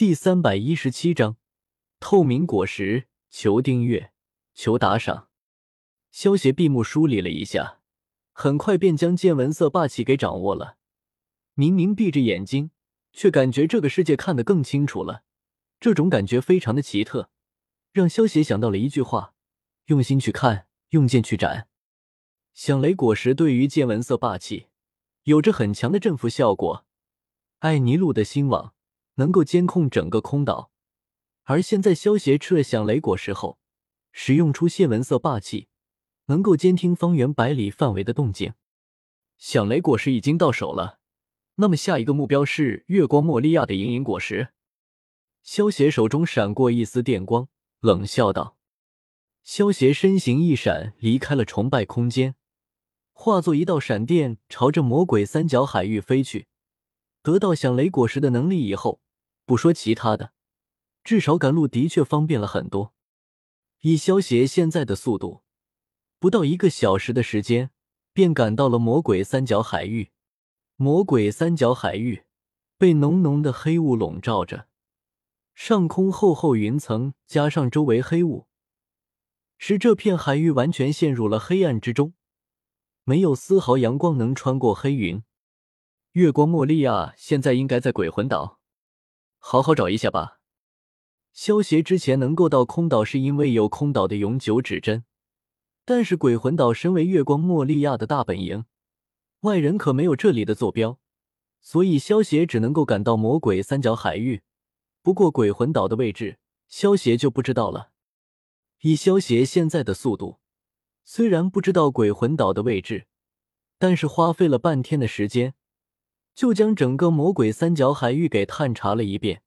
第三百一十七章透明果实，求订阅，求打赏。萧协闭目梳理了一下，很快便将见闻色霸气给掌握了。明明闭着眼睛，却感觉这个世界看得更清楚了。这种感觉非常的奇特，让萧协想到了一句话：用心去看，用剑去斩。响雷果实对于见闻色霸气有着很强的镇服效果。艾尼路的星网。能够监控整个空岛，而现在萧协吃了响雷果实后，使用出谢文色霸气，能够监听方圆百里范围的动静。响雷果实已经到手了，那么下一个目标是月光莫利亚的莹莹果实。萧协手中闪过一丝电光，冷笑道：“萧协身形一闪，离开了崇拜空间，化作一道闪电，朝着魔鬼三角海域飞去。得到响雷果实的能力以后。”不说其他的，至少赶路的确方便了很多。以萧协现在的速度，不到一个小时的时间便赶到了魔鬼三角海域。魔鬼三角海域被浓浓的黑雾笼罩着，上空厚厚云层加上周围黑雾，使这片海域完全陷入了黑暗之中，没有丝毫阳光能穿过黑云。月光莫利亚现在应该在鬼魂岛。好好找一下吧。萧协之前能够到空岛，是因为有空岛的永久指针。但是鬼魂岛身为月光莫利亚的大本营，外人可没有这里的坐标，所以萧协只能够赶到魔鬼三角海域。不过鬼魂岛的位置，萧协就不知道了。以萧协现在的速度，虽然不知道鬼魂岛的位置，但是花费了半天的时间。就将整个魔鬼三角海域给探查了一遍，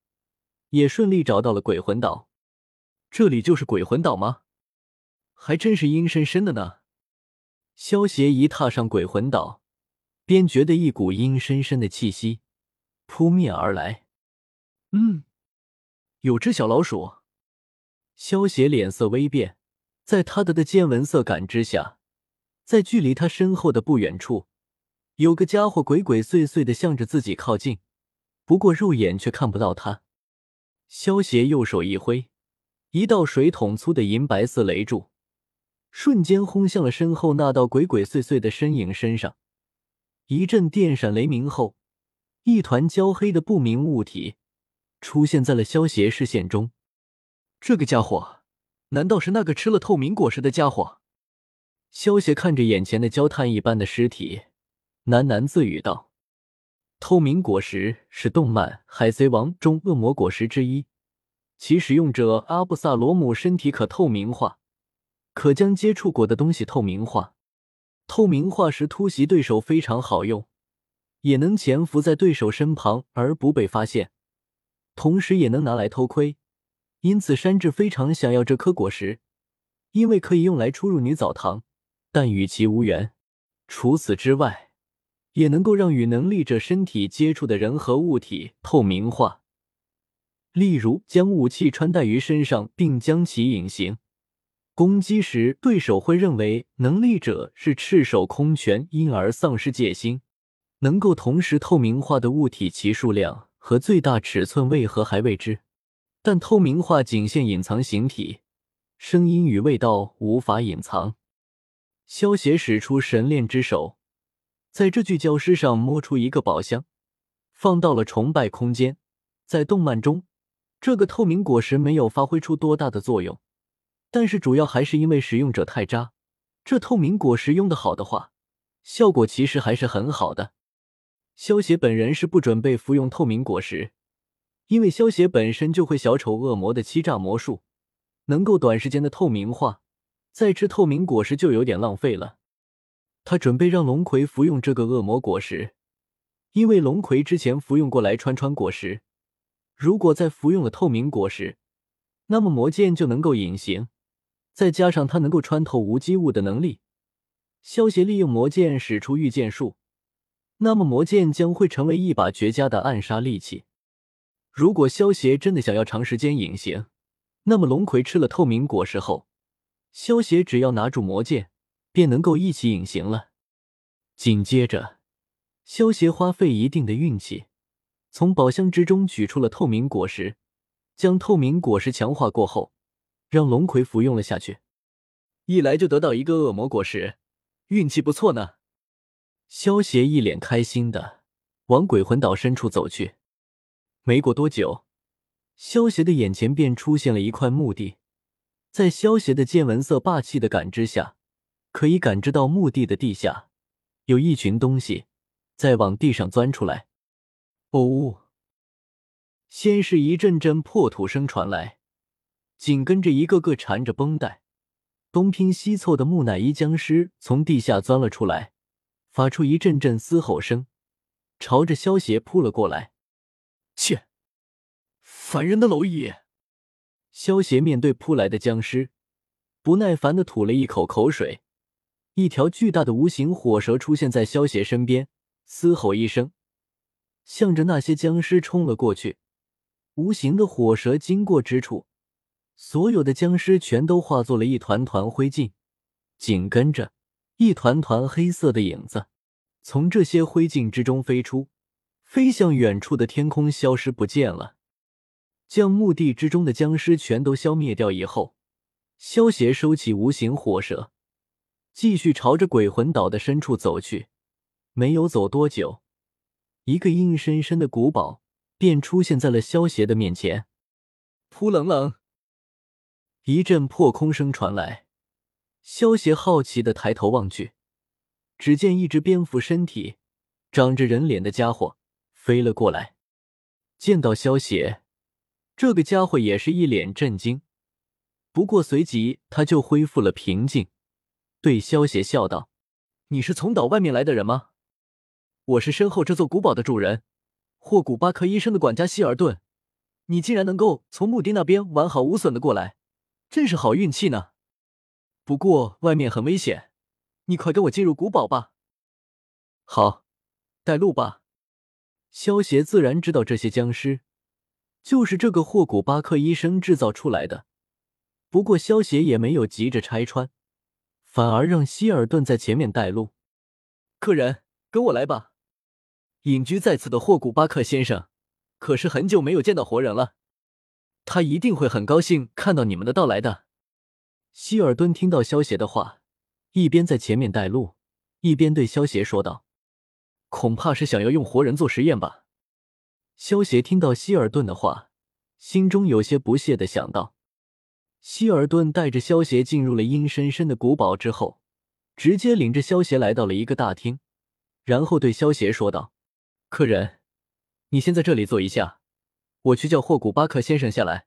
也顺利找到了鬼魂岛。这里就是鬼魂岛吗？还真是阴森森的呢。萧协一踏上鬼魂岛，便觉得一股阴森森的气息扑面而来。嗯，有只小老鼠。萧协脸色微变，在他的的见闻色感知下，在距离他身后的不远处。有个家伙鬼鬼祟祟的向着自己靠近，不过肉眼却看不到他。萧邪右手一挥，一道水桶粗的银白色雷柱瞬间轰向了身后那道鬼鬼祟祟的身影身上。一阵电闪雷鸣后，一团焦黑的不明物体出现在了萧邪视线中。这个家伙，难道是那个吃了透明果实的家伙？萧邪看着眼前的焦炭一般的尸体。喃喃自语道：“透明果实是动漫《海贼王》中恶魔果实之一，其使用者阿布萨罗姆身体可透明化，可将接触过的东西透明化。透明化时突袭对手非常好用，也能潜伏在对手身旁而不被发现，同时也能拿来偷窥。因此，山治非常想要这颗果实，因为可以用来出入女澡堂，但与其无缘。除此之外。”也能够让与能力者身体接触的人和物体透明化，例如将武器穿戴于身上并将其隐形，攻击时对手会认为能力者是赤手空拳，因而丧失戒心。能够同时透明化的物体，其数量和最大尺寸为何还未知，但透明化仅限隐藏形体，声音与味道无法隐藏。萧协使出神炼之手。在这具焦尸上摸出一个宝箱，放到了崇拜空间。在动漫中，这个透明果实没有发挥出多大的作用，但是主要还是因为使用者太渣。这透明果实用的好的话，效果其实还是很好的。萧协本人是不准备服用透明果实，因为萧协本身就会小丑恶魔的欺诈魔术，能够短时间的透明化，再吃透明果实就有点浪费了。他准备让龙葵服用这个恶魔果实，因为龙葵之前服用过来川川果实。如果再服用了透明果实，那么魔剑就能够隐形，再加上他能够穿透无机物的能力，萧协利用魔剑使出御剑术，那么魔剑将会成为一把绝佳的暗杀利器。如果萧协真的想要长时间隐形，那么龙葵吃了透明果实后，萧协只要拿住魔剑。便能够一起隐形了。紧接着，萧协花费一定的运气，从宝箱之中取出了透明果实，将透明果实强化过后，让龙葵服用了下去。一来就得到一个恶魔果实，运气不错呢。萧协一脸开心的往鬼魂岛深处走去。没过多久，萧协的眼前便出现了一块墓地。在萧协的见闻色霸气的感知下，可以感知到墓地的地下有一群东西在往地上钻出来。哦！先是一阵阵破土声传来，紧跟着一个个缠着绷带、东拼西凑的木乃伊僵尸从地下钻了出来，发出一阵阵嘶吼声，朝着萧邪扑了过来。切！烦人的蝼蚁！萧邪面对扑来的僵尸，不耐烦的吐了一口口水。一条巨大的无形火蛇出现在萧协身边，嘶吼一声，向着那些僵尸冲了过去。无形的火蛇经过之处，所有的僵尸全都化作了一团团灰烬。紧跟着，一团团黑色的影子从这些灰烬之中飞出。飞向远处的天空，消失不见了。将墓地之中的僵尸全都消灭掉以后，萧协收起无形火蛇，继续朝着鬼魂岛的深处走去。没有走多久，一个阴森森的古堡便出现在了萧邪的面前。扑棱棱，一阵破空声传来。萧邪好奇的抬头望去，只见一只蝙蝠身体、长着人脸的家伙。飞了过来，见到萧邪，这个家伙也是一脸震惊。不过随即他就恢复了平静，对萧邪笑道：“你是从岛外面来的人吗？我是身后这座古堡的主人，霍古巴克医生的管家希尔顿。你竟然能够从墓地那边完好无损的过来，真是好运气呢。不过外面很危险，你快跟我进入古堡吧。好，带路吧。”萧协自然知道这些僵尸就是这个霍古巴克医生制造出来的，不过萧协也没有急着拆穿，反而让希尔顿在前面带路。客人，跟我来吧。隐居在此的霍古巴克先生可是很久没有见到活人了，他一定会很高兴看到你们的到来的。希尔顿听到萧协的话，一边在前面带路，一边对萧协说道。恐怕是想要用活人做实验吧？萧协听到希尔顿的话，心中有些不屑的想到。希尔顿带着萧邪进入了阴森森的古堡之后，直接领着萧邪来到了一个大厅，然后对萧邪说道：“客人，你先在这里坐一下，我去叫霍古巴克先生下来。”